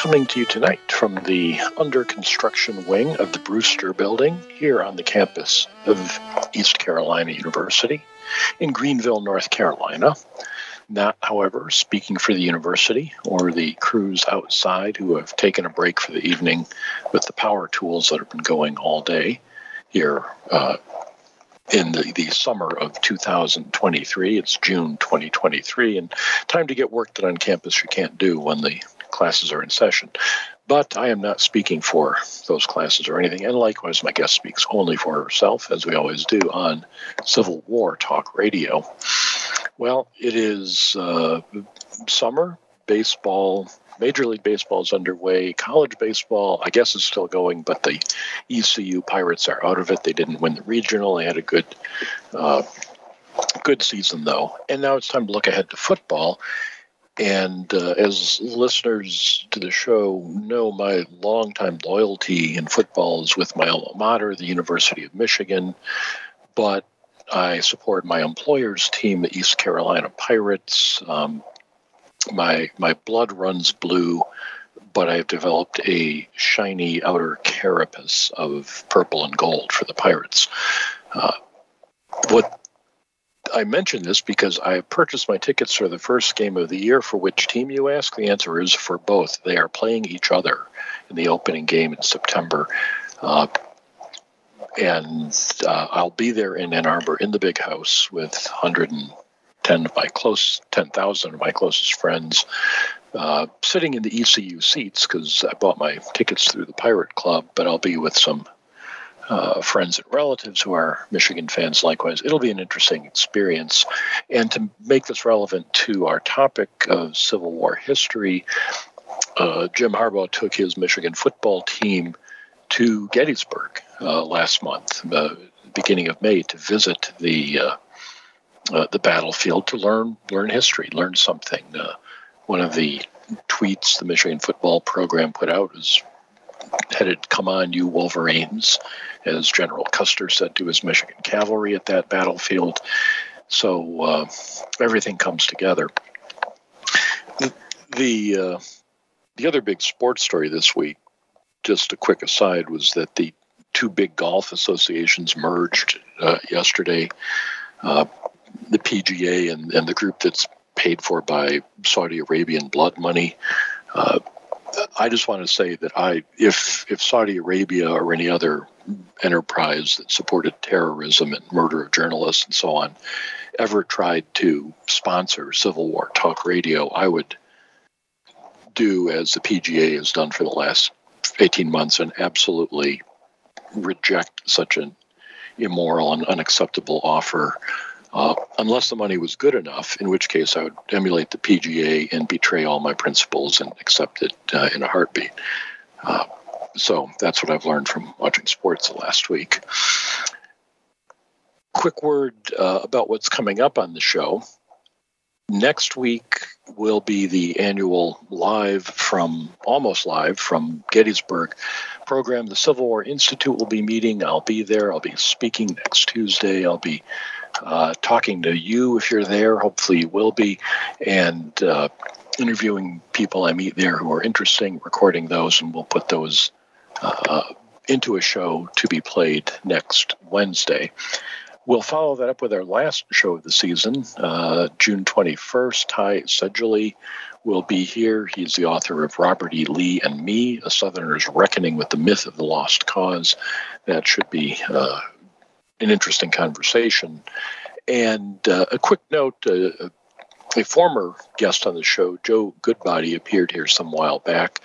coming to you tonight from the under construction wing of the Brewster Building here on the campus of East Carolina University in Greenville, North Carolina. Not, however, speaking for the university or the crews outside who have taken a break for the evening with the power tools that have been going all day here uh, in the, the summer of 2023. It's June 2023, and time to get work done on campus you can't do when the classes are in session. But I am not speaking for those classes or anything. And likewise, my guest speaks only for herself, as we always do on Civil War Talk Radio. Well, it is uh, summer, baseball, Major League Baseball is underway. College baseball, I guess, is still going, but the ECU Pirates are out of it. They didn't win the regional. They had a good, uh, good season though. And now it's time to look ahead to football. And uh, as listeners to the show know, my longtime loyalty in football is with my alma mater, the University of Michigan. But I support my employer's team, the East Carolina Pirates. Um, my my blood runs blue, but I've developed a shiny outer carapace of purple and gold for the Pirates. Uh, what I mention this because I purchased my tickets for the first game of the year. For which team, you ask? The answer is for both. They are playing each other in the opening game in September. Uh, and uh, I'll be there in Ann Arbor in the big house with 100 and 10 of my close 10,000 of my closest friends uh, sitting in the ECU seats because I bought my tickets through the Pirate Club, but I'll be with some uh, friends and relatives who are Michigan fans likewise. It'll be an interesting experience. And to make this relevant to our topic of Civil War history, uh, Jim Harbaugh took his Michigan football team to Gettysburg uh, last month, uh, beginning of May, to visit the uh, uh, the battlefield to learn learn history, learn something. One of the tweets the Michigan football program put out was headed "Come on, you Wolverines," as General Custer said to his Michigan cavalry at that battlefield. So uh, everything comes together. The the, uh, the other big sports story this week, just a quick aside, was that the two big golf associations merged uh, yesterday. Uh, the PGA and, and the group that's paid for by Saudi Arabian blood money. I just want to say that I, if if Saudi Arabia or any other enterprise that supported terrorism and murder of journalists and so on, ever tried to sponsor Civil War talk radio, I would do as the PGA has done for the last 18 months and absolutely reject such an immoral and unacceptable offer uh, unless the money was good enough, in which case I would emulate the PGA and betray all my principles and accept it uh, in a heartbeat. Uh, so that's what I've learned from watching sports the last week. Quick word uh, about what's coming up on the show. Next week will be the annual live from almost live from Gettysburg program. The Civil War Institute will be meeting. I'll be there. I'll be speaking next Tuesday. I'll be uh, talking to you if you're there. Hopefully, you will be, and uh, interviewing people I meet there who are interesting, recording those, and we'll put those uh, into a show to be played next Wednesday. We'll follow that up with our last show of the season, uh, June 21st. Ty Sedgley will be here. He's the author of Robert E. Lee and Me, A Southerner's Reckoning with the Myth of the Lost Cause. That should be uh, an interesting conversation. And uh, a quick note uh, a former guest on the show, Joe Goodbody, appeared here some while back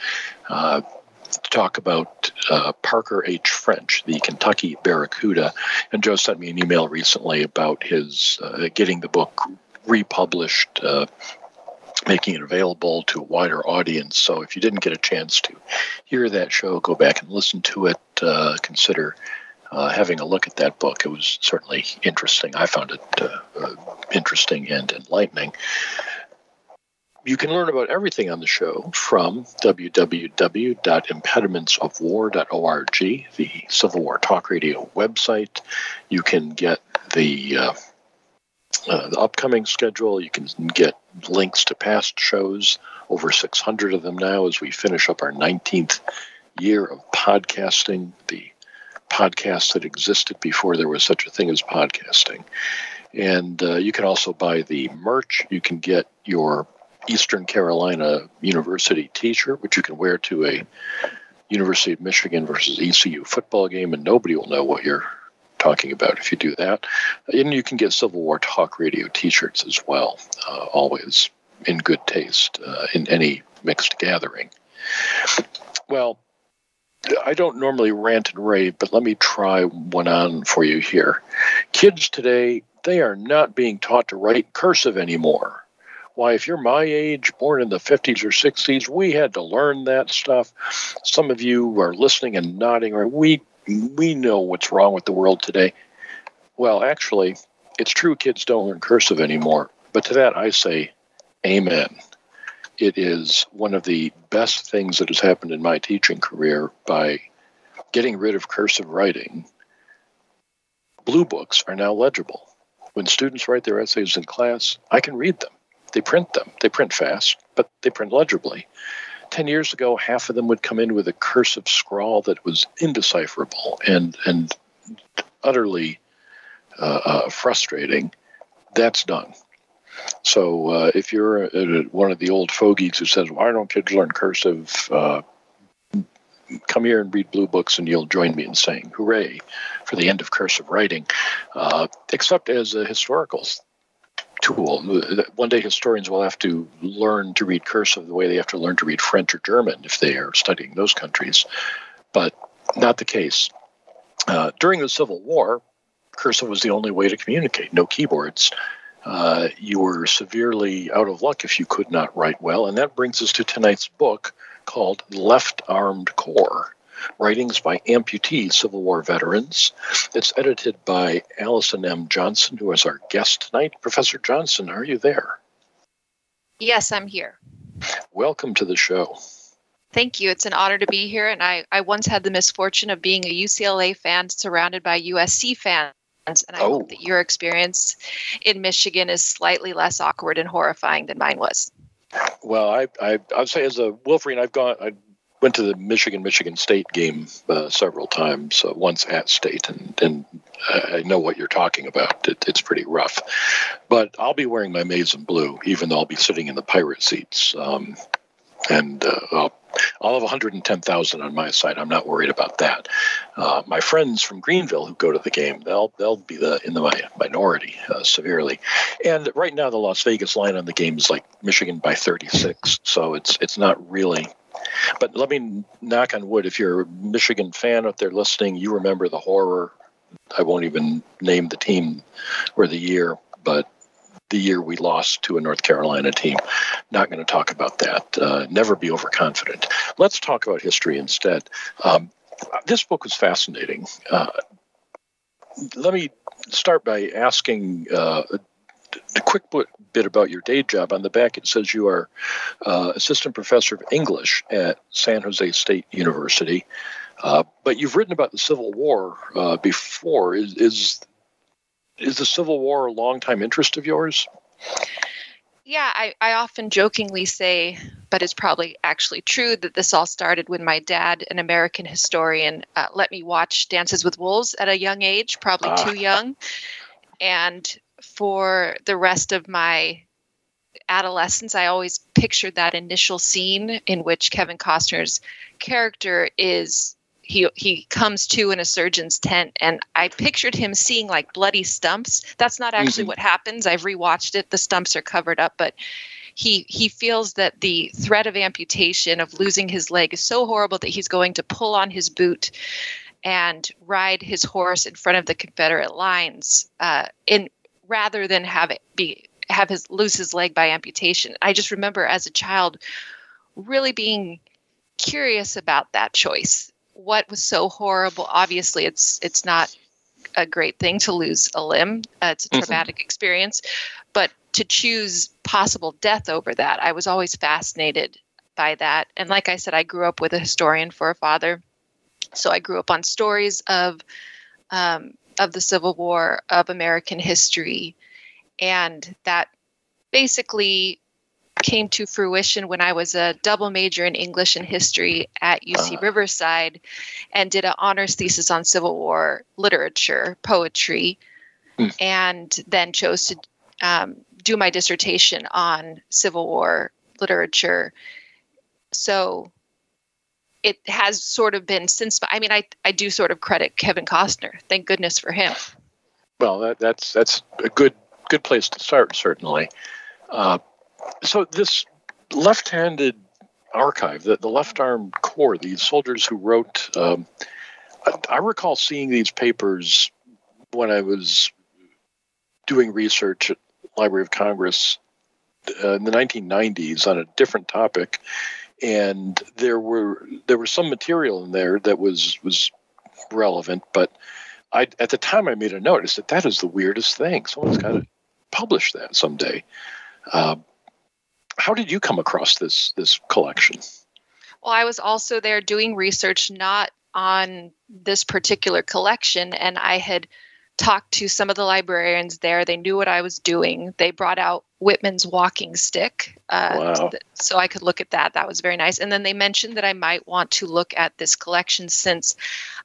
uh, to talk about uh, Parker H. French, the Kentucky Barracuda. And Joe sent me an email recently about his uh, getting the book republished uh, making it available to a wider audience. So if you didn't get a chance to hear that show, go back and listen to it. Uh, consider uh, having a look at that book. It was certainly interesting. I found it uh, uh interesting and enlightening. You can learn about everything on the show from www.impedimentsofwar.org, the Civil War Talk Radio website. You can get the uh, uh, the upcoming schedule. You can get links to past shows, over 600 of them now, as we finish up our 19th year of podcasting, the podcast that existed before there was such a thing as podcasting. And uh, you can also buy the merch. You can get your Eastern Carolina University t-shirt, which you can wear to a University of Michigan versus ECU football game, and nobody will know what you're talking about if you do that. And you can get Civil War Talk Radio t-shirts as well, uh, always in good taste uh, in any mixed gathering. Well, I don't normally rant and rave, but let me try one on for you here. Kids today, they are not being taught to write cursive anymore. Why, if you're my age, born in the 50s or 60s, we had to learn that stuff. Some of you are listening and nodding. Right? We we know what's wrong with the world today. Well, actually, it's true kids don't learn cursive anymore. But to that, I say, Amen. It is one of the best things that has happened in my teaching career by getting rid of cursive writing. Blue books are now legible. When students write their essays in class, I can read them. They print them. They print fast, but they print legibly. Ten years ago, half of them would come in with a cursive scrawl that was indecipherable and and utterly uh, uh, frustrating. That's done. So uh, if you're one of the old fogies who says, "Why don't kids learn cursive?" Uh, come here and read blue books, and you'll join me in saying "Hooray!" for the end of cursive writing. Uh, except as a historical tool. One day historians will have to learn to read cursive the way they have to learn to read French or German if they are studying those countries, but not the case. Uh, during the Civil War, cursive was the only way to communicate, no keyboards. Uh, you were severely out of luck if you could not write well. And that brings us to tonight's book called Left Armed Corps writings by amputee Civil War veterans. It's edited by Allison M. Johnson, who is our guest tonight. Professor Johnson, are you there? Yes, I'm here. Welcome to the show. Thank you. It's an honor to be here. And I, I once had the misfortune of being a UCLA fan surrounded by USC fans. And I oh. hope that your experience in Michigan is slightly less awkward and horrifying than mine was. Well, I, I I'd say as a Wolverine, I've gone. I went to the Michigan Michigan State game uh, several times. Uh, once at State, and and I know what you're talking about. It, it's pretty rough, but I'll be wearing my maize and blue, even though I'll be sitting in the pirate seats. Um, and uh, I'll, have 110,000 on my side. I'm not worried about that. Uh, my friends from Greenville who go to the game, they'll they'll be the in the minority uh, severely. And right now, the Las Vegas line on the game is like Michigan by 36, so it's it's not really but let me knock on wood. If you're a Michigan fan out there listening, you remember the horror. I won't even name the team or the year, but the year we lost to a North Carolina team. Not going to talk about that. Uh, never be overconfident. Let's talk about history instead. Um, this book was fascinating. Uh, let me start by asking uh, a quick bit about your day job. On the back, it says you are uh, assistant professor of English at San Jose State University. Uh, but you've written about the Civil War uh, before. Is, is is the Civil War a longtime interest of yours? Yeah, I, I often jokingly say, but it's probably actually true, that this all started when my dad, an American historian, uh, let me watch Dances with Wolves at a young age, probably ah. too young. And for the rest of my adolescence, I always pictured that initial scene in which Kevin Costner's character is he he comes to in a surgeon's tent and I pictured him seeing like bloody stumps. That's not actually mm-hmm. what happens. I've rewatched it. The stumps are covered up, but he he feels that the threat of amputation of losing his leg is so horrible that he's going to pull on his boot and ride his horse in front of the Confederate lines uh, in rather than have it be have his lose his leg by amputation. I just remember as a child really being curious about that choice. What was so horrible? Obviously, it's it's not a great thing to lose a limb. Uh, it's a mm-hmm. traumatic mm-hmm. experience, but to choose possible death over that, I was always fascinated by that. And like I said, I grew up with a historian for a father, so I grew up on stories of um, of the Civil War, of American history, and that basically came to fruition when I was a double major in English and history at UC uh-huh. Riverside and did an honors thesis on Civil War literature, poetry, mm. and then chose to um, do my dissertation on Civil War literature. So it has sort of been since I mean I I do sort of credit Kevin Costner. Thank goodness for him. Well, that, that's that's a good good place to start certainly. Uh, so this left-handed archive, the, the left arm corps, these soldiers who wrote, um, I, I recall seeing these papers when I was doing research at Library of Congress uh, in the 1990s on a different topic, and there were there was some material in there that was was relevant, but I at the time I made a note. notice that that is the weirdest thing. Someone's got to publish that someday. Uh, how did you come across this this collection? Well, I was also there doing research not on this particular collection, and I had talked to some of the librarians there. They knew what I was doing. They brought out Whitman's walking stick, uh, wow. so I could look at that. That was very nice. And then they mentioned that I might want to look at this collection since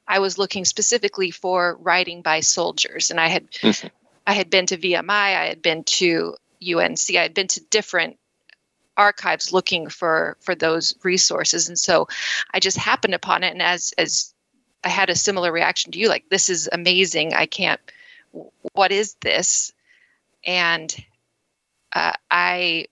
I was looking specifically for writing by soldiers, and I had mm-hmm. I had been to VMI, I had been to UNC, I had been to different archives looking for for those resources. And so i just happened upon it. And as as i had a similar reaction to you like this is amazing. I can't what is this? And uh, i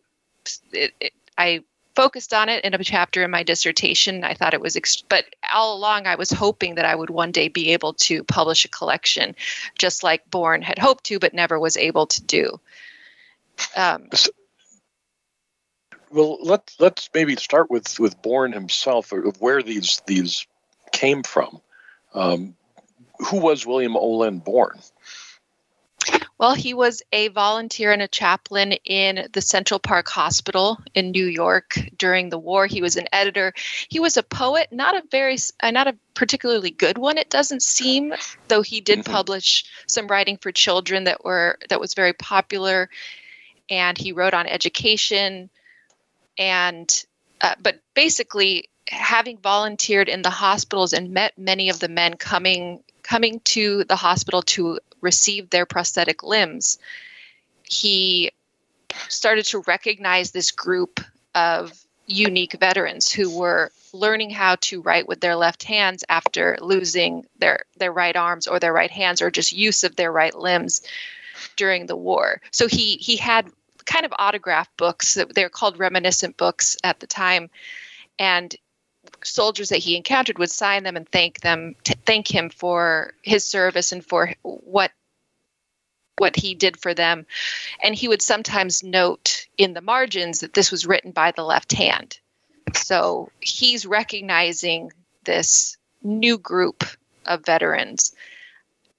it, it, i focused on it in a chapter in my dissertation. I thought it was ex- but all along i was hoping that i would one day be able to publish a collection just like bourne had hoped to but never was able to do. Um, well, let's let's maybe start with with Bourne himself, of where these these came from. Um, who was William Olin Bourne? Well, he was a volunteer and a chaplain in the Central Park Hospital in New York during the war. He was an editor. He was a poet, not a very, uh, not a particularly good one. It doesn't seem, though he did mm-hmm. publish some writing for children that were that was very popular, and he wrote on education, and uh, but basically having volunteered in the hospitals and met many of the men coming coming to the hospital to receive their prosthetic limbs he started to recognize this group of unique veterans who were learning how to write with their left hands after losing their their right arms or their right hands or just use of their right limbs during the war. So he he had kind of autograph books. That they're called reminiscent books at the time, and soldiers that he encountered would sign them and thank them, thank him for his service and for what what he did for them. And he would sometimes note in the margins that this was written by the left hand. So he's recognizing this new group of veterans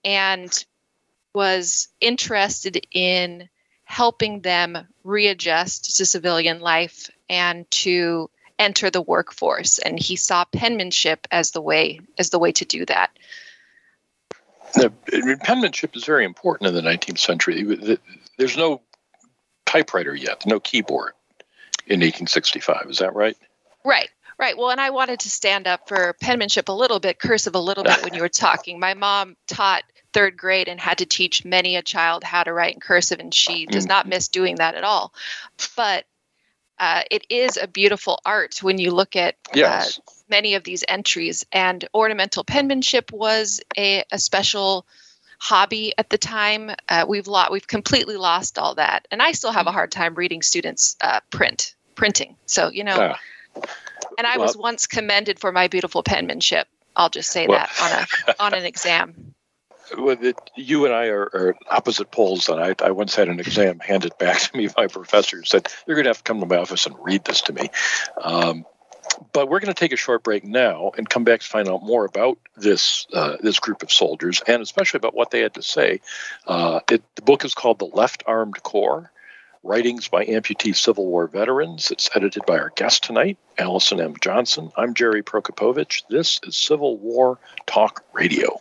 and was interested in helping them readjust to civilian life and to enter the workforce. And he saw penmanship as the way as the way to do that. The, penmanship is very important in the 19th century. There's no typewriter yet no keyboard in 1865 is that right? Right Right. Well, and I wanted to stand up for penmanship a little bit, cursive a little bit when you were talking. My mom taught third grade and had to teach many a child how to write in cursive, and she does not miss doing that at all. But uh, it is a beautiful art when you look at uh, yes. uh, many of these entries. And ornamental penmanship was a, a special hobby at the time. Uh, we've lo- we've completely lost all that, and I still have a hard time reading students uh, print printing. So you know, and I well, was once commended for my beautiful penmanship. I'll just say well, that on a on an exam. You and I are, are opposite poles. And I, I, once had an exam handed back to me by a professor who said, You're going to have to come to my office and read this to me. Um, but we're going to take a short break now and come back to find out more about this uh, this group of soldiers and especially about what they had to say. Uh, it, the book is called The Left Armed Corps Writings by Amputee Civil War Veterans. It's edited by our guest tonight, Allison M. Johnson. I'm Jerry Prokopowicz. This is Civil War Talk Radio.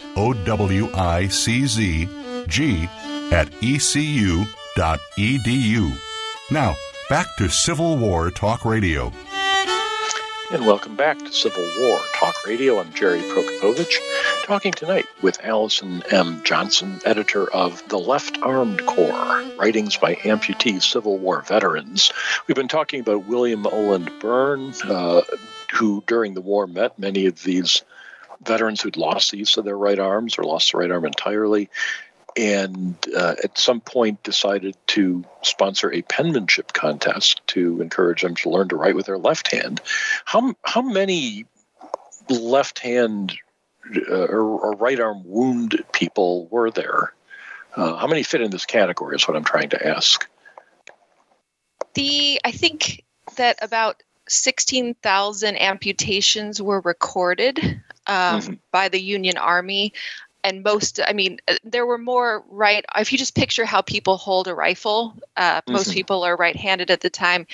O W I C Z G at ecu.edu. Now, back to Civil War Talk Radio. And welcome back to Civil War Talk Radio. I'm Jerry Prokopowicz, talking tonight with Allison M. Johnson, editor of The Left Armed Corps Writings by Amputee Civil War Veterans. We've been talking about William Olin Bourne, uh, who during the war met many of these veterans who'd lost the use of their right arms or lost the right arm entirely, and uh, at some point decided to sponsor a penmanship contest to encourage them to learn to write with their left hand. How how many left hand uh, or, or, right arm wound people were there? Uh, how many fit in this category is what I'm trying to ask. The I think that about 16,000 amputations were recorded um, mm-hmm. by the Union Army. And most, I mean, uh, there were more right. If you just picture how people hold a rifle, uh, mm-hmm. most people are right handed at the time.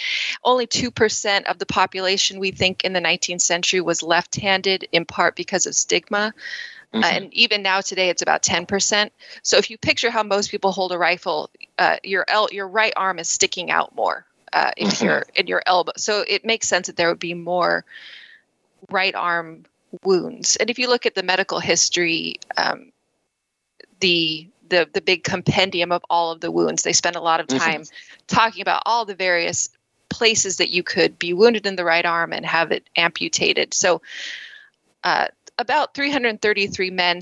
Only 2% of the population, we think, in the 19th century was left handed, in part because of stigma. Mm-hmm. Uh, and even now today, it's about 10%. So if you picture how most people hold a rifle, uh, your, el- your right arm is sticking out more uh, in mm-hmm. your in your elbow. So it makes sense that there would be more right arm wounds. And if you look at the medical history, um, the the the big compendium of all of the wounds, they spend a lot of mm-hmm. time mm-hmm. talking about all the various places that you could be wounded in the right arm and have it amputated. So, uh, about 333 men,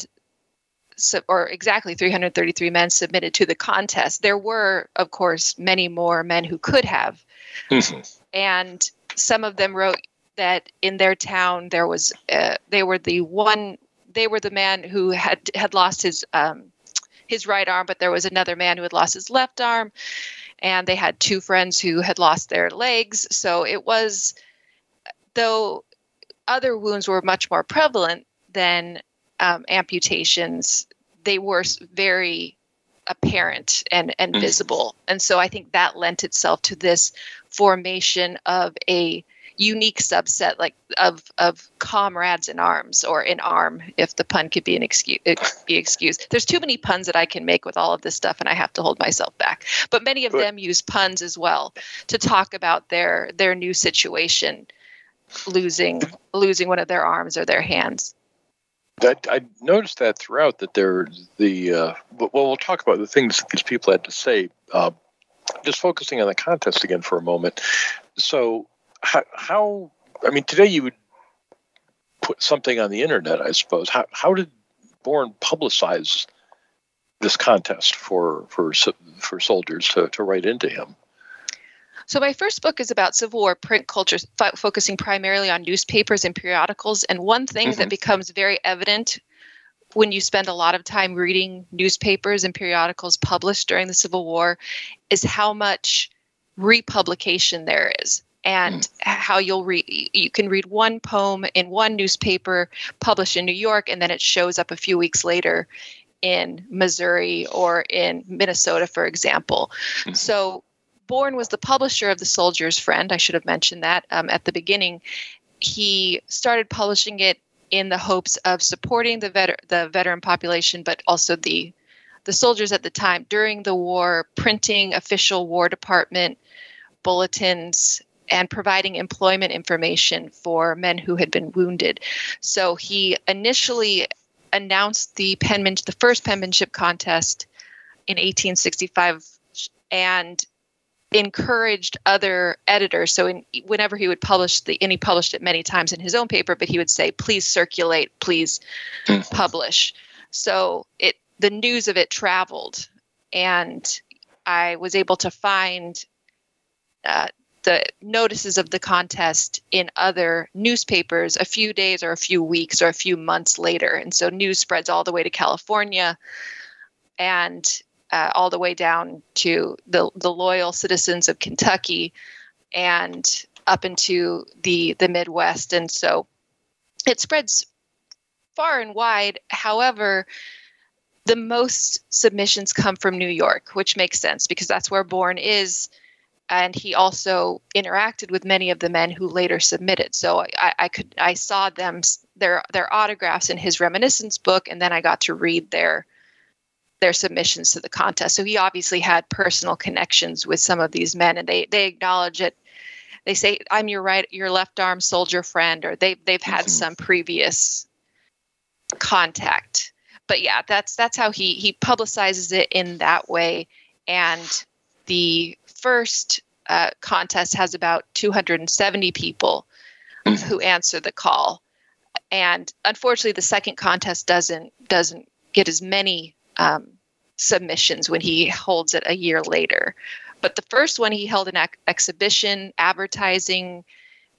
or exactly 333 men submitted to the contest. There were, of course, many more men who could have, mm-hmm. and some of them wrote that in their town there was uh, they were the one they were the man who had had lost his um, his right arm, but there was another man who had lost his left arm, and they had two friends who had lost their legs. So it was, though other wounds were much more prevalent than um, amputations, they were very apparent and, and mm-hmm. visible. And so I think that lent itself to this formation of a unique subset like of of comrades in arms or in arm if the pun could be an excuse be excused there's too many puns that i can make with all of this stuff and i have to hold myself back but many of them use puns as well to talk about their their new situation losing losing one of their arms or their hands I, I noticed that throughout that there the uh, well we'll talk about the things that these people had to say. Uh, just focusing on the contest again for a moment. So how, how I mean today you would put something on the internet, I suppose. How how did Bourne publicize this contest for for for soldiers to, to write into him? So my first book is about Civil War print culture, f- focusing primarily on newspapers and periodicals. And one thing mm-hmm. that becomes very evident when you spend a lot of time reading newspapers and periodicals published during the Civil War is how much republication there is and mm. how you'll read you can read one poem in one newspaper published in New York and then it shows up a few weeks later in Missouri or in Minnesota for example. Mm-hmm. So Bourne was the publisher of The Soldier's Friend. I should have mentioned that um, at the beginning. He started publishing it in the hopes of supporting the, vet- the veteran population, but also the the soldiers at the time during the war, printing official War Department bulletins and providing employment information for men who had been wounded. So he initially announced the penman the first penmanship contest in 1865 and encouraged other editors. So in, whenever he would publish the, and he published it many times in his own paper, but he would say, "Please circulate, please mm-hmm. publish." So it the news of it traveled, and I was able to find uh, the notices of the contest in other newspapers a few days or a few weeks or a few months later, and so news spreads all the way to California, and uh, all the way down to the the loyal citizens of Kentucky and up into the the Midwest, and so it spreads far and wide. However, the most submissions come from New York, which makes sense because that's where Bourne is. And he also interacted with many of the men who later submitted. So I, I could I saw them their their autographs in his reminiscence book, and then I got to read their their submissions to the contest. So he obviously had personal connections with some of these men, and they they acknowledge it. They say, "I'm your right, your left arm soldier friend," or they they've had mm-hmm. some previous contact. But yeah, that's that's how he he publicizes it in that way. And the first uh, contest has about 270 people mm-hmm. who answer the call, and unfortunately, the second contest doesn't doesn't get as many um, submissions when he holds it a year later. But the first one, he held an ex- exhibition advertising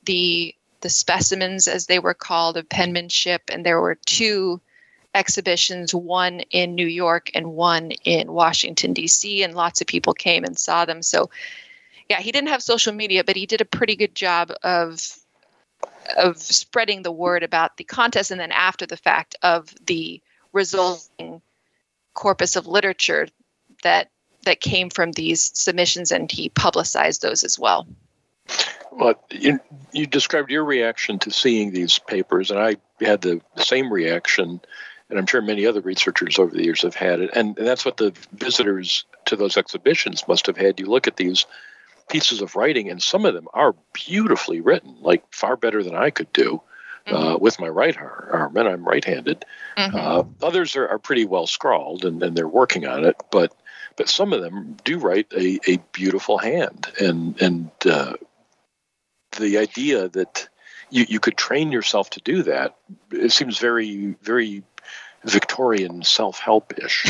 the the specimens, as they were called, of penmanship, and there were two exhibitions, one in New York and one in Washington D.C., and lots of people came and saw them. So, yeah, he didn't have social media, but he did a pretty good job of of spreading the word about the contest, and then after the fact of the resulting corpus of literature that that came from these submissions, and he publicized those as well. Well, you, you described your reaction to seeing these papers, and I had the same reaction, and I'm sure many other researchers over the years have had it. And, and that's what the visitors to those exhibitions must have had. You look at these pieces of writing, and some of them are beautifully written, like far better than I could do mm-hmm. uh, with my right arm, and I'm right-handed. Mm-hmm. Uh, others are, are pretty well scrawled, and, and they're working on it, but but some of them do write a, a beautiful hand, and and uh, the idea that you, you could train yourself to do that it seems very very Victorian self-help ish.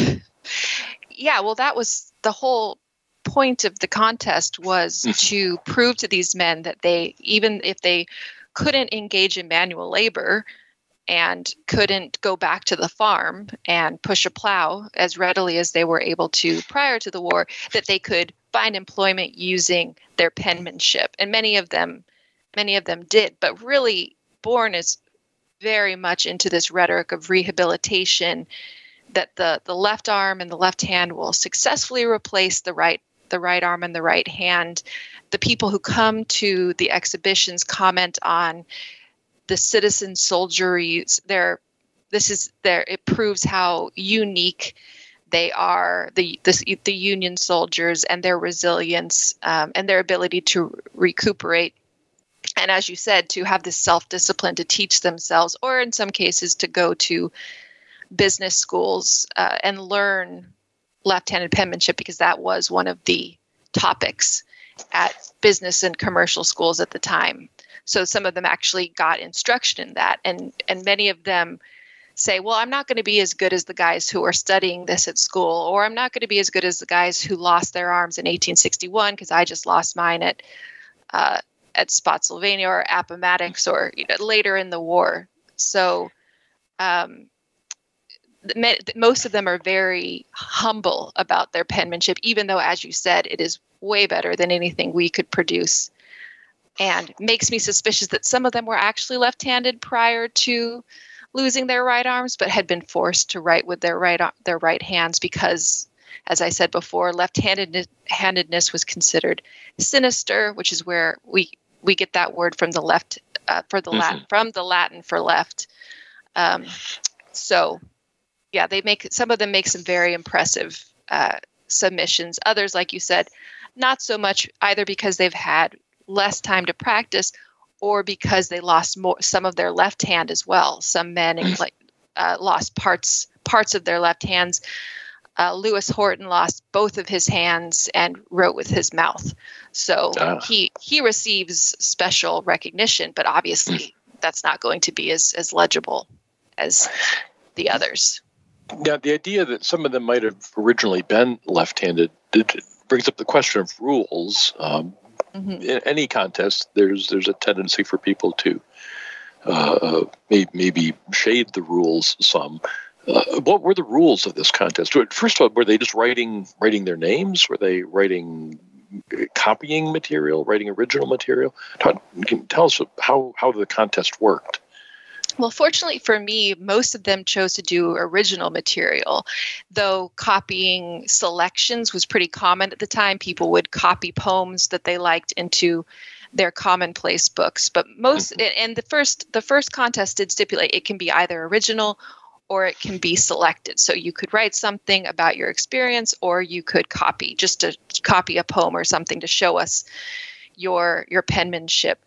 yeah, well, that was the whole point of the contest was mm-hmm. to prove to these men that they even if they couldn't engage in manual labor and couldn't go back to the farm and push a plow as readily as they were able to prior to the war, that they could find employment using their penmanship. And many of them, many of them did. But really, Bourne is very much into this rhetoric of rehabilitation that the, the left arm and the left hand will successfully replace the right the right arm and the right hand the people who come to the exhibitions comment on the citizen soldieries. Their this is there. It proves how unique they are the the, the Union soldiers and their resilience um, and their ability to recuperate and as you said, to have this self discipline to teach themselves, or in some cases to go to business schools uh, and learn left handed penmanship because that was one of the topics at business and commercial schools at the time. So some of them actually got instruction in that, and and many of them say, well, I'm not going to be as good as the guys who are studying this at school, or I'm not going to be as good as the guys who lost their arms in 1861 because I just lost mine at uh, at Spotsylvania or Appomattox or you know, later in the war. So um, most of them are very humble about their penmanship, even though, as you said, it is way better than anything we could produce. And makes me suspicious that some of them were actually left handed prior to losing their right arms, but had been forced to write with their right their right hands because, as I said before, left-handedness was considered sinister, which is where we we get that word from the left uh, for the mm-hmm. Latin from the Latin for left. Um, so, yeah, they make some of them make some very impressive uh, submissions. Others, like you said, not so much either because they've had less time to practice or because they lost more some of their left hand as well. Some men like uh, lost parts parts of their left hands. Uh, Lewis Horton lost both of his hands and wrote with his mouth, so ah. he he receives special recognition. But obviously, that's not going to be as as legible as the others. Now, the idea that some of them might have originally been left-handed brings up the question of rules. Um, mm-hmm. in any contest, there's there's a tendency for people to uh, maybe, maybe shade the rules some. Uh, what were the rules of this contest? First of all, were they just writing writing their names? Were they writing copying material, writing original material? Tell, tell us how how the contest worked. Well, fortunately for me, most of them chose to do original material, though copying selections was pretty common at the time. People would copy poems that they liked into their commonplace books but most mm-hmm. and the first the first contest did stipulate it can be either original or it can be selected so you could write something about your experience or you could copy just to copy a poem or something to show us your your penmanship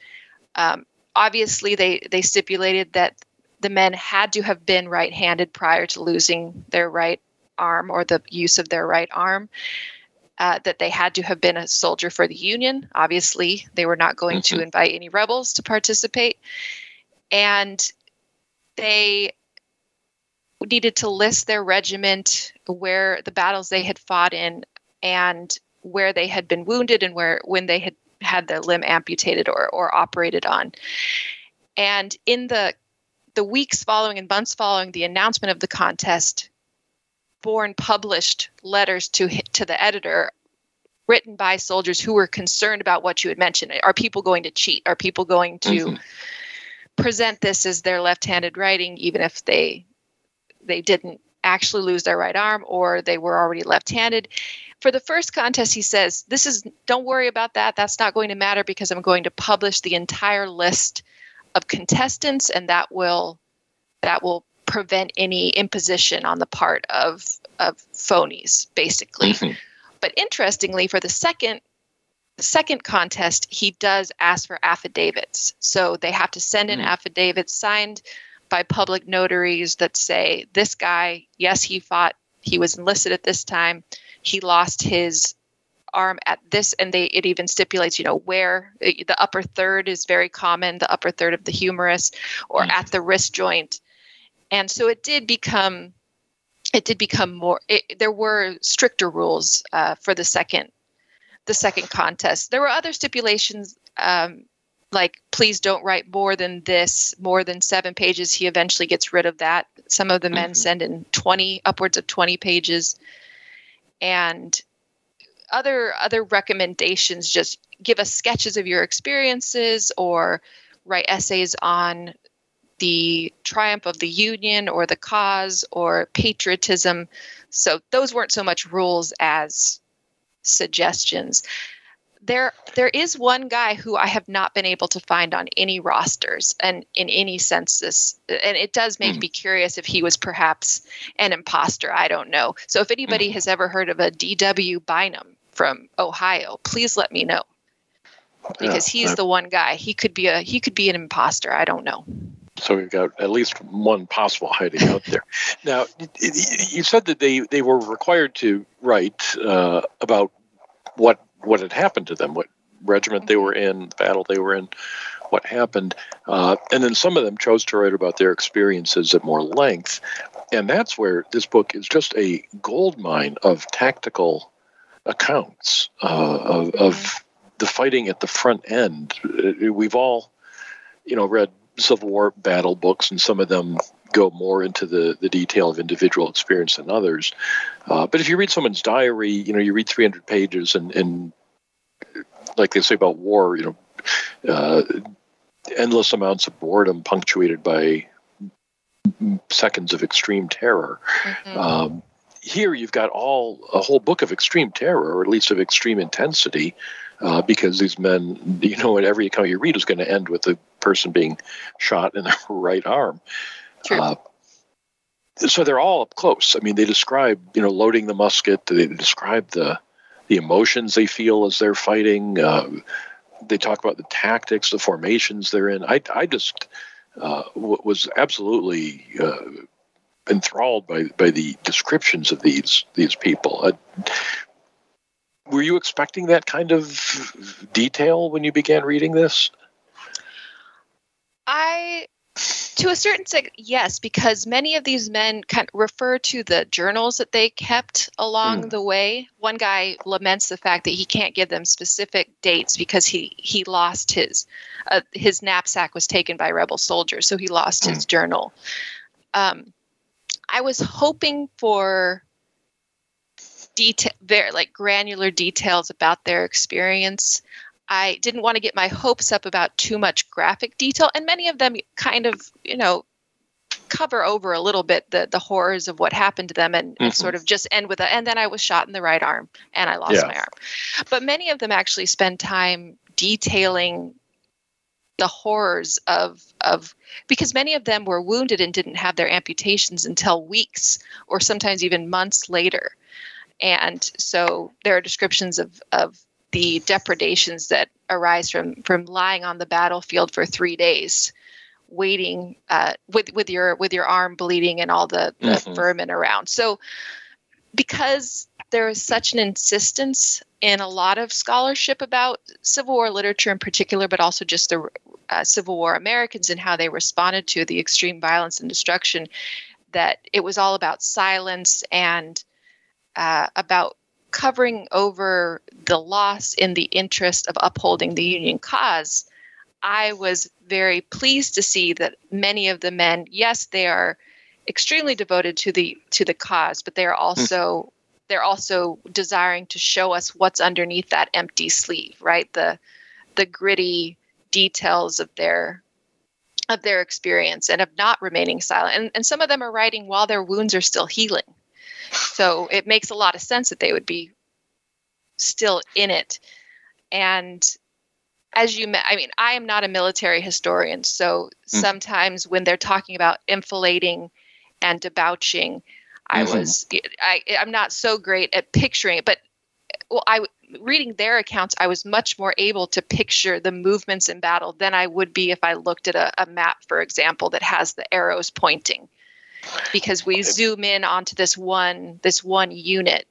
um, obviously they they stipulated that the men had to have been right-handed prior to losing their right arm or the use of their right arm. Uh, that they had to have been a soldier for the Union. Obviously, they were not going mm-hmm. to invite any rebels to participate. And they needed to list their regiment, where the battles they had fought in, and where they had been wounded and where when they had had their limb amputated or, or operated on. And in the the weeks following and months following the announcement of the contest, Bourne published letters to to the editor written by soldiers who were concerned about what you had mentioned. Are people going to cheat? Are people going to mm-hmm. present this as their left-handed writing, even if they they didn't actually lose their right arm or they were already left-handed? For the first contest, he says, This is, don't worry about that. That's not going to matter because I'm going to publish the entire list of contestants and that will, that will prevent any imposition on the part of, of phonies, basically. Mm-hmm. But interestingly, for the second the second contest, he does ask for affidavits. So they have to send in mm. affidavits signed by public notaries that say this guy, yes, he fought, he was enlisted at this time, he lost his arm at this and they it even stipulates you know where the upper third is very common the upper third of the humerus or mm-hmm. at the wrist joint and so it did become it did become more it, there were stricter rules uh, for the second the second contest there were other stipulations um, like please don't write more than this more than seven pages. He eventually gets rid of that. Some of the men mm-hmm. send in 20 upwards of 20 pages. And other other recommendations just give us sketches of your experiences or write essays on the triumph of the union or the cause or patriotism. So those weren't so much rules as suggestions there there is one guy who I have not been able to find on any rosters and in any census and it does make mm. me curious if he was perhaps an imposter I don't know so if anybody mm. has ever heard of a DW Bynum from Ohio please let me know because Yeah, he's I- the one guy. He could be a he could be an imposter. I don't know. So we've got at least one possible hiding out there. Now, you said that they, they were required to write uh, about what what had happened to them, what regiment they were in, the battle they were in, what happened, uh, and then some of them chose to write about their experiences at more length, and that's where this book is just a gold mine of tactical accounts uh, of, of the fighting at the front end. Uh, We've all, you know, read Civil War battle books, and some of them go more into the, the detail of individual experience than others. Uh, but if you read someone's diary, you know, you read 300 pages, and, and like they say about war, you know, uh, endless amounts of boredom punctuated by seconds of extreme terror. Mhm. Um, here you've got all a whole book of extreme terror, or at least of extreme intensity, uh, because these men, you know, in every account you read is going to end with the person being shot in the right arm. Uh, so they're all up close. I mean, they describe, you know, loading the musket. They describe the the emotions they feel as they're fighting. Uh, they talk about the tactics, the formations they're in. I, I just uh, was absolutely uh, enthralled by by the descriptions of these these people. Uh, were you expecting that kind of detail when you began reading this? I, to a certain extent, yes, because many of these men kind of refer to the journals that they kept along Mm. the way. One guy laments the fact that he can't give them specific dates because he he lost his uh, his knapsack was taken by rebel soldiers, so he lost his journal. Um, I was hoping for detail, very like granular details about their experience. I didn't want to get my hopes up about too much graphic detail, and many of them kind of, you know, cover over a little bit the the horrors of what happened to them, and, and Mhm. sort of just end with a. And then I was shot in the right arm, and I lost Yeah. my arm. But many of them actually spend time detailing the horrors of of because many of them were wounded and didn't have their amputations until weeks or sometimes even months later and so there are descriptions of of the depredations that arise from from lying on the battlefield for three days waiting uh, with with your with your arm bleeding and all the, the Mhm. vermin around so because there is such an insistence in a lot of scholarship about Civil War literature in particular, but also just the uh, Civil War Americans and how they responded to the extreme violence and destruction, that it was all about silence and uh, about covering over the loss in the interest of upholding the Union cause. I was very pleased to see that many of the men, yes, they are extremely devoted to the to the cause, but they are hmm. also they're also desiring to show us what's underneath that empty sleeve, right? The the gritty details of their of their experience and of not remaining silent. And, and some of them are writing while their wounds are still healing. So it makes a lot of sense that they would be still in it. And as you met, I mean, I am not a military historian, so sometimes when they're talking about enfilading and debauching, I Mhm. was I I'm not so great at picturing it, but well, I reading their accounts, I was much more able to picture the movements in battle than I would be if I looked at a, a map, for example, that has the arrows pointing, because we zoom in onto this one this one unit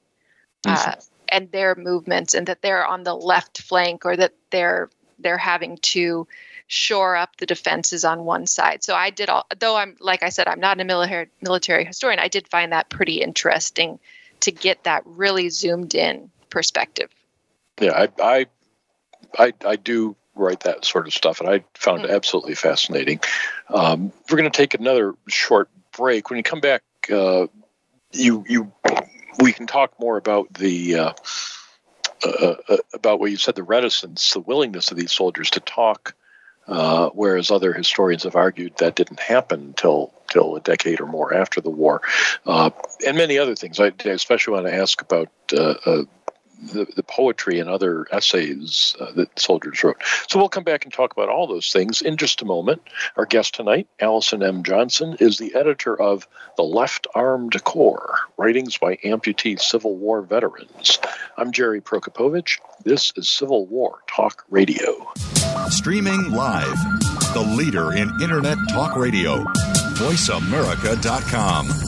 uh, and their movements, and that they're on the left flank or that they're they're having to shore up the defenses on one side. So I did all though I'm like I said I'm not a military military historian. I did find that pretty interesting to get that really zoomed in perspective. Yeah, I, I, I, I do write that sort of stuff, and I found it absolutely fascinating. Um, we're going to take another short break. When you come back, uh, you you we can talk more about the uh, uh, uh, about what you said, the reticence, the willingness of these soldiers to talk, uh, whereas other historians have argued that didn't happen until till a decade or more after the war, uh, and many other things. I, I especially want to ask about the, the poetry and other essays uh, that soldiers wrote. So we'll come back and talk about all those things in just a moment. Our guest tonight, Allison M. Johnson, is the editor of The Left Armed Corps Writings by Amputee Civil War Veterans. I'm Jerry Prokopowicz. This is Civil War Talk Radio. Streaming live, the leader in Internet Talk Radio, VoiceAmerica.com.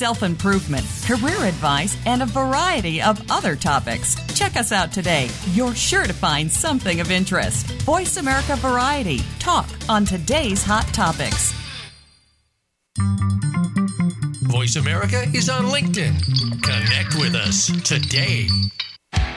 self improvement, career advice, and a variety of other topics. Check us out today. You're sure to find something of interest. Voice America Variety. Talk on today's hot topics. Voice America is on LinkedIn. Connect with us today.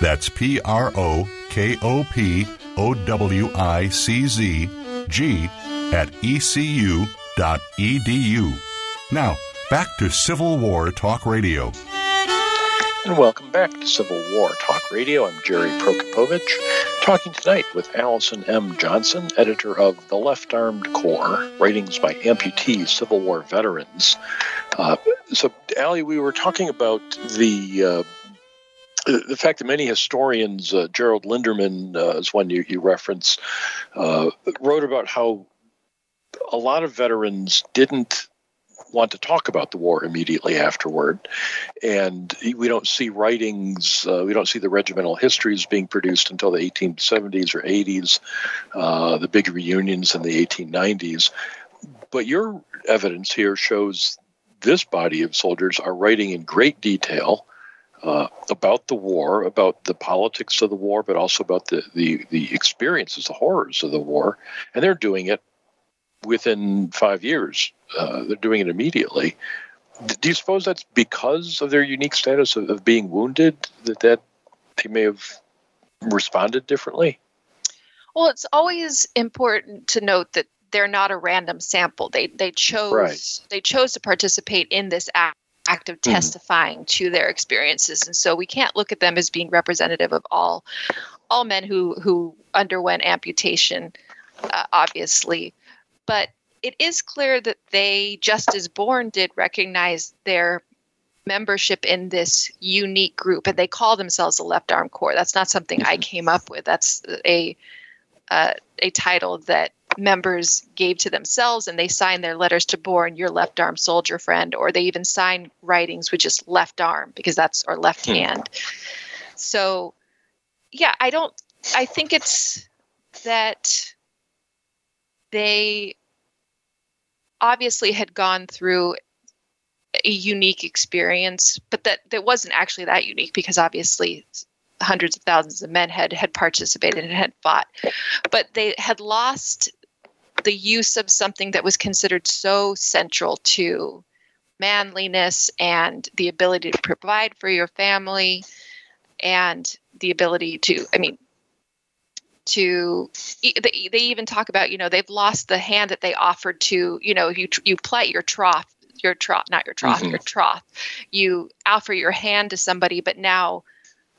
That's P R O K O P O W I C Z G at ecu.edu. Now, back to Civil War Talk Radio. And welcome back to Civil War Talk Radio. I'm Jerry Prokopowicz, talking tonight with Allison M. Johnson, editor of The Left Armed Corps, writings by amputee Civil War veterans. Uh, so, Allie, we were talking about the uh, the fact that many historians, uh, Gerald Linderman uh, is one you, you reference, uh, wrote about how a lot of veterans didn't want to talk about the war immediately afterward. And we don't see writings, uh, we don't see the regimental histories being produced until the 1870s or 80s, uh, the big reunions in the 1890s. But your evidence here shows this body of soldiers are writing in great detail. Uh, about the war, about the politics of the war, but also about the, the, the experiences, the horrors of the war. And they're doing it within five years. Uh, they're doing it immediately. Do you suppose that's because of their unique status of, of being wounded that, that they may have responded differently? Well, it's always important to note that they're not a random sample. They they chose Right. they chose to participate in this act, of Mhm. testifying to their experiences, and so we can't look at them as being representative of all all men who who underwent amputation, uh, obviously, but it is clear that they, just as Bourne did, recognize their membership in this unique group, and they call themselves the Left Arm Corps. That's not something I came up with. That's a uh, a title that members gave to themselves, and they signed their letters to Bourne, your left arm soldier friend, or they even sign writings with just left arm because that's or left Hmm. hand. So, yeah, I don't. I think it's that they obviously had gone through a unique experience, but that that wasn't actually that unique because obviously hundreds of thousands of men had had participated and had fought, but they had lost the use of something that was considered so central to manliness and the ability to provide for your family and the ability to i mean to they, they even talk about you know they've lost the hand that they offered to you know you you plight your troth your troth not your trough Mhm. your troth you offer your hand to somebody but now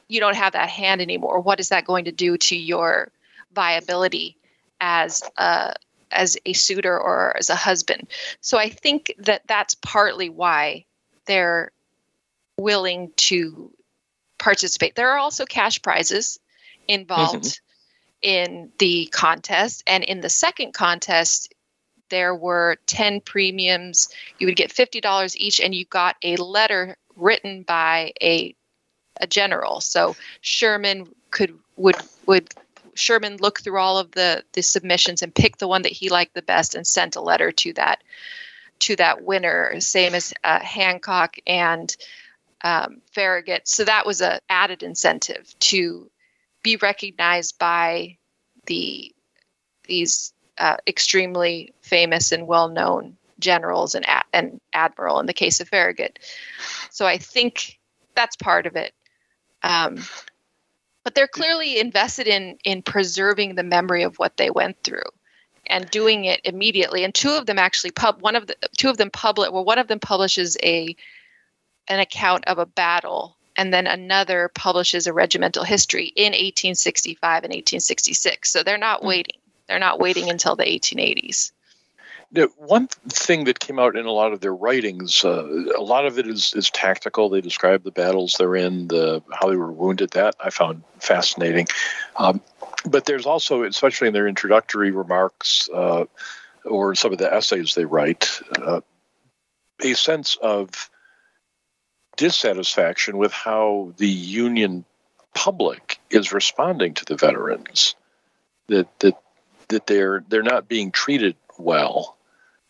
you don't have that hand anymore what is that going to do to your viability as a as a suitor or as a husband. So I think that that's partly why they're willing to participate. There are also cash prizes involved mm-hmm. in the contest, and in the second contest, there were 10 premiums. You would get $50 each, and you got a letter written by a a general. So Sherman could would would Sherman look through all of the the submissions and pick the one that he liked the best and sent a letter to that to that winner. Same as uh, Hancock and um, Farragut. So that was a added incentive to be recognized by the these uh, extremely famous and well known generals and and admiral in the case of Farragut. So I think that's part of it. Um, but they're clearly invested in in preserving the memory of what they went through and doing it immediately. And two of them actually pub one of the two of them public well one of them publishes a an account of a battle and then another publishes a regimental history in 1865 and 1866 so they're not hmm. waiting. They're not waiting until the 1880s now, one thing that came out in a lot of their writings, uh, a lot of it is, is tactical. They describe the battles they're in, the how they were wounded. That I found fascinating. Um, but there's also, especially in their introductory remarks uh, or some of the essays they write, uh, a sense of dissatisfaction with how the Union public is responding to the veterans. That that that they're they're not being treated well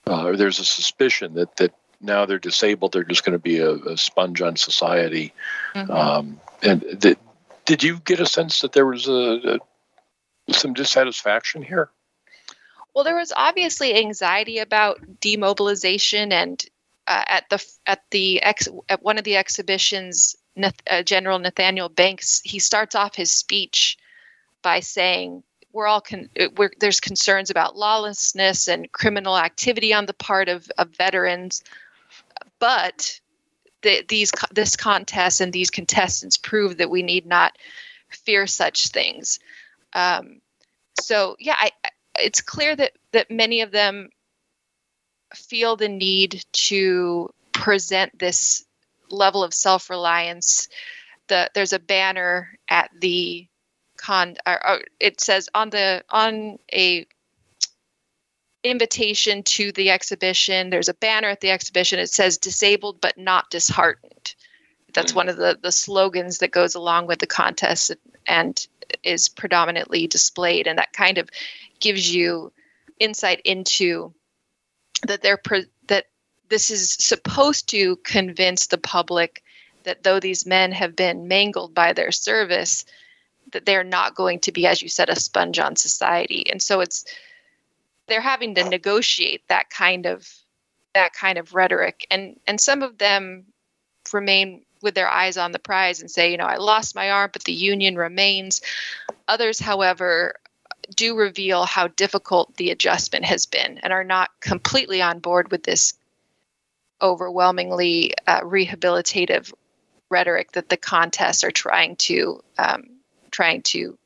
uh, or there's a suspicion that that now they're disabled, they're just going to be a, a, sponge on society. Mm-hmm. Um, and th- did you get a sense that there was a, a, some dissatisfaction here? Well, there was obviously anxiety about demobilization, and uh, at the at the ex, at one of the exhibitions, uh, General Nathaniel Banks he starts off his speech by saying we're all con- we're, there's concerns about lawlessness and criminal activity on the part of, of veterans, but the, these this contest and these contestants prove that we need not fear such things. Um, so yeah, I, it's clear that that many of them feel the need to present this level of self-reliance. The, there's a banner at the con or, or it says on the on a invitation to the exhibition there's a banner at the exhibition. It says disabled but not disheartened. That's hmm. one of the the slogans that goes along with the contest and is predominantly displayed. And that kind of gives you insight into that they're pre- that this is supposed to convince the public that though these men have been mangled by their service that they're not going to be, as you said, a sponge on society. And so it's they're having to negotiate that kind of that kind of rhetoric. And and some of them remain with their eyes on the prize and say, you know, I lost my arm, but the union remains. Others, however, do reveal how difficult the adjustment has been and are not completely on board with this overwhelmingly uh, rehabilitative rhetoric that the contests are trying to um, trying to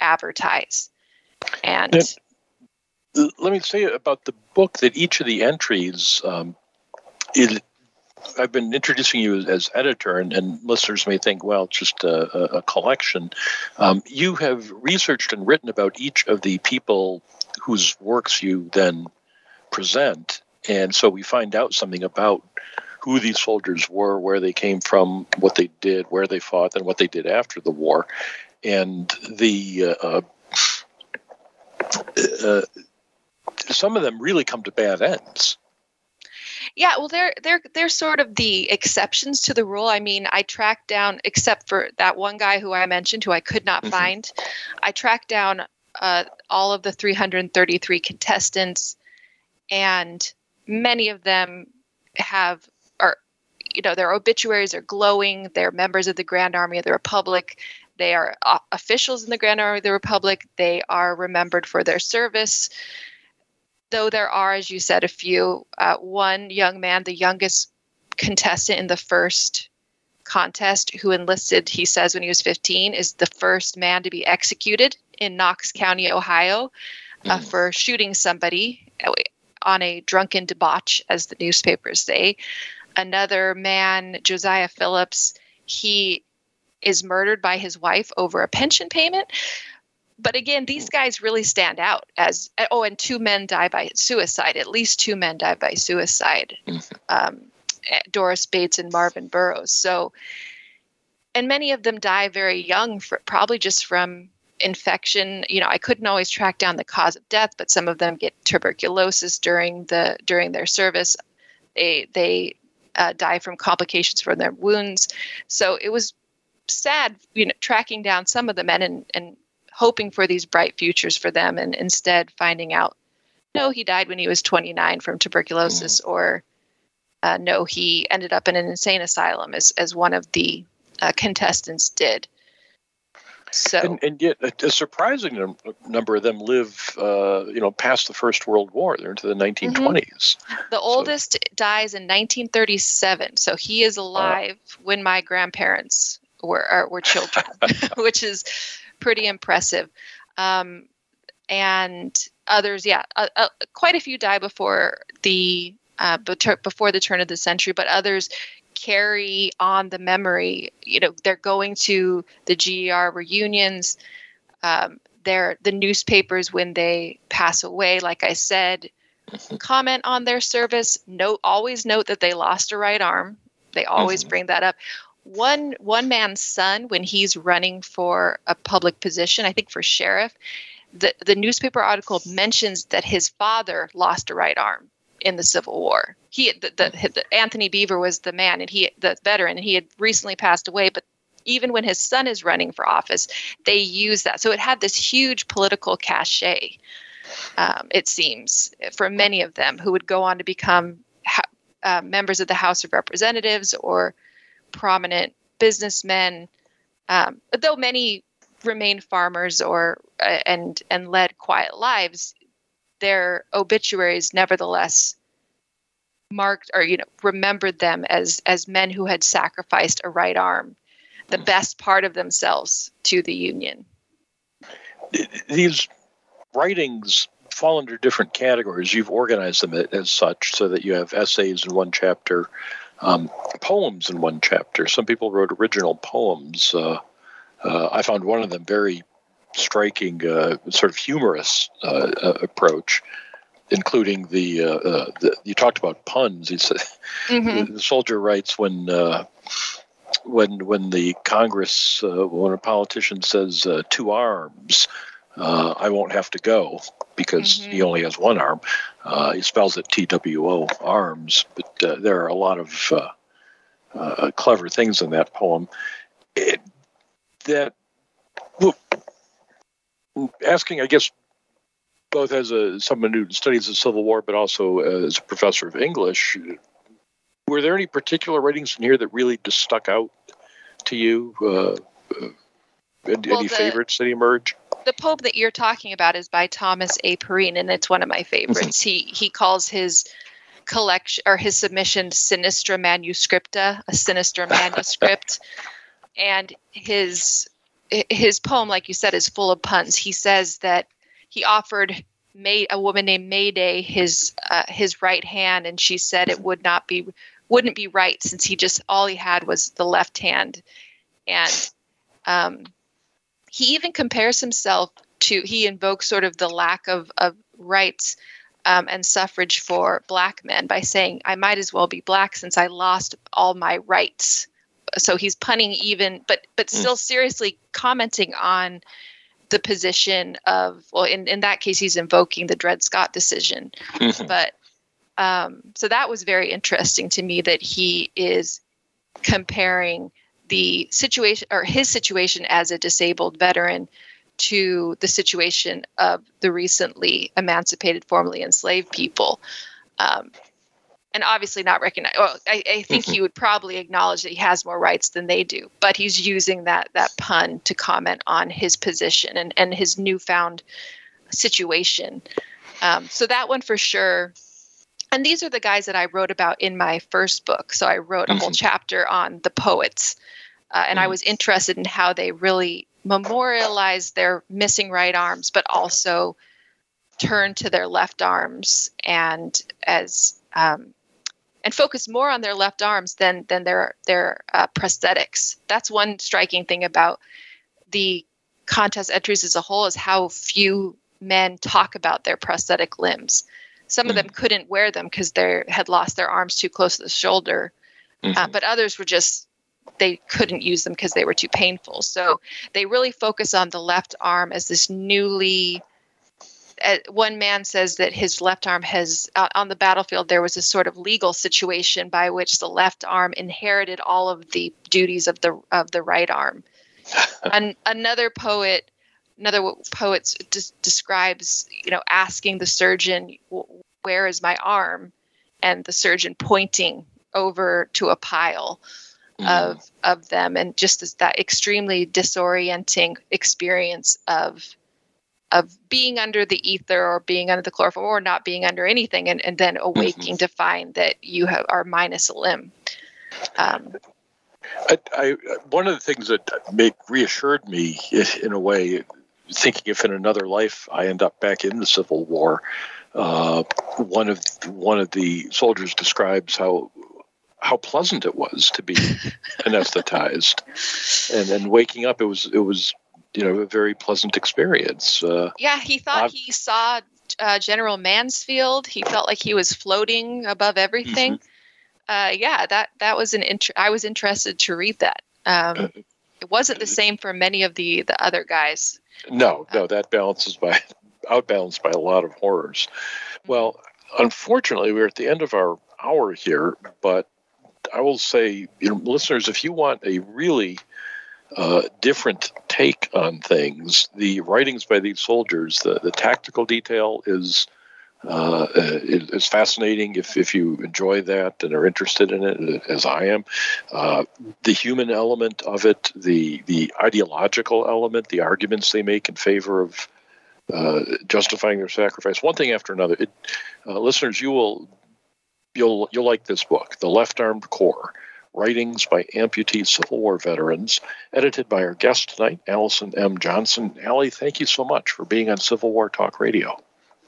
advertise. And let me say about the book that each of the entries, um, I've been introducing you as editor, and, and listeners may think, well, it's just a, a collection. Um, you have researched and written about each of the people whose works you then present. And so we find out something about who these soldiers were, where they came from, what they did, where they fought, and what they did after the war and the uh, uh, some of them really come to bad ends. Yeah, well, they're they're they're sort of the exceptions to the rule. I mean, I tracked down, except for that one guy who I mentioned, who I could not mm-hmm. find. I tracked down uh, all of the 333 contestants, and many of them have are, you know, their obituaries are glowing. They're members of the Grand Army of the Republic. They are uh, officials in the Grand Army of the Republic. They are remembered for their service. Though there are, as you said, a few. Uh, one young man, the youngest contestant in the first contest, who enlisted, he says, when he was 15, is the first man to be executed in Knox County, Ohio. uh, for shooting somebody on a drunken debauch, as the newspapers say. Another man, Josiah Phillips, he is murdered by his wife over a pension payment. But again, these guys really stand out as oh, and two men die by suicide. At least two men die by suicide. Um, Doris Bates and Marvin Burrows. So, and many of them die very young, for, probably just from infection you know i couldn't always track down the cause of death but some of them get tuberculosis during the during their service they they uh, die from complications from their wounds so it was sad you know tracking down some of the men and and hoping for these bright futures for them and instead finding out no he died when he was 29 from tuberculosis mm. or uh, no he ended up in an insane asylum as as one of the uh, contestants did so, and, and, yet a, surprising number of them live, uh, you know, past the First World War. They're into the 1920s. Mm-hmm. The so. oldest dies in 1937, so he is alive uh, when my grandparents were were children, which is pretty impressive. Um, and others, yeah, uh, uh, quite a few die before the uh, before the turn of the century, but others carry on the memory. You know, they're going to the GAR reunions. Um, they're the newspapers when they pass away. Like I said, mm-hmm. comment on their service. Note always note that they lost a right arm. They always mm-hmm. bring that up. One one man's son, when he's running for a public position, I think for sheriff, the the newspaper article mentions that his father lost a right arm in the Civil War. He the, the, the, Anthony Beaver was the man, and he the veteran, and he had recently passed away. But even when his son is running for office, they use that. So it had this huge political cachet. Um, it seems for many of them who would go on to become uh, members of the House of Representatives or prominent businessmen. Um, though many remained farmers or uh, and and led quiet lives, their obituaries nevertheless marked or you know remembered them as as men who had sacrificed a right arm the best part of themselves to the union these writings fall under different categories you've organized them as such so that you have essays in one chapter um, poems in one chapter some people wrote original poems uh, uh, i found one of them very striking uh, sort of humorous uh, uh approach, including the, uh, uh, the, you talked about puns. He said mm-hmm. the soldier writes when when when the Congress when a politician says two arms. I won't have to go because mm-hmm. he only has one arm. he spells it T W O arms, but there are a lot of clever things in that poem. It, that asking, I guess, both as a someone who studies the Civil War, but also as a professor of English, were there any particular writings in here that really just stuck out to you? Uh, uh, any, well, the, favorites that emerge? The poem that you're talking about is by Thomas A. Perrine, and it's one of my favorites. he he calls his collection or his submission Sinistra Manuscripta, a sinister manuscript, and his his poem, like you said, is full of puns. He says that he offered May, a woman named Mayday his uh, his right hand, and she said it would not be wouldn't be right since he just all he had was the left hand, and um, he even compares himself to he invokes sort of the lack of of rights um, and suffrage for black men by saying I might as well be black since I lost all my rights so he's punning even but but hmm. still mm. seriously commenting on the position of well in, in that case he's invoking the dred scott decision mm-hmm. but um, so that was very interesting to me that he is comparing the situation or his situation as a disabled veteran to the situation of the recently emancipated formerly enslaved people um, and obviously not recognize. Well, I, I think mm-hmm. he would probably acknowledge that he has more rights than they do, but he's using that that pun to comment on his position and and his newfound situation. Um, so that one for sure. And these are the guys that I wrote about in my first book. So I wrote a mm-hmm. whole chapter on the poets, uh, and mm-hmm. I was interested in how they really memorialized their missing right arms, but also turn to their left arms and as um, and focus more on their left arms than than their their uh, prosthetics. That's one striking thing about the contest entries as a whole is how few men talk about their prosthetic limbs. Some mm. of them couldn't wear them because they had lost their arms too close to the shoulder, uh, mm-hmm. uh, but others were just they couldn't use them because they were too painful. So they really focus on the left arm as this newly. Uh, one man says that his left arm has uh, on the battlefield there was a sort of legal situation by which the left arm inherited all of the duties of the of the right arm. and another poet another poet des- describes you know asking the surgeon where is my arm and the surgeon pointing over to a pile mm. of of them and just this, that extremely disorienting experience of of being under the ether or being under the chloroform or not being under anything and, and then awaking mm-hmm. to find that you have are minus a limb um, I, I, one of the things that made, reassured me in a way thinking if in another life I end up back in the Civil War, uh, one of one of the soldiers describes how how pleasant it was to be anesthetized, and then waking up, it was it was you know a very pleasant experience. Uh, yeah, he thought I've, he saw uh, General Mansfield. He felt like he was floating above everything. Mm-hmm. Uh, yeah, that that was an int- I was interested to read that. Um, uh, it wasn't the same for many of the the other guys. No, no, that balances by outbalanced by a lot of horrors. Well, unfortunately, we're at the end of our hour here, but I will say, you know, listeners, if you want a really uh, different take on things, the writings by these soldiers, the, the tactical detail is uh, is fascinating if, if you enjoy that and are interested in it, as I am. Uh, the human element of it, the the ideological element, the arguments they make in favor of uh, justifying their sacrifice, one thing after another. It, uh, listeners, you will you'll you'll like this book, The Left Armed Corps. Writings by amputee Civil War veterans, edited by our guest tonight, Allison M. Johnson. Allie, thank you so much for being on Civil War Talk Radio.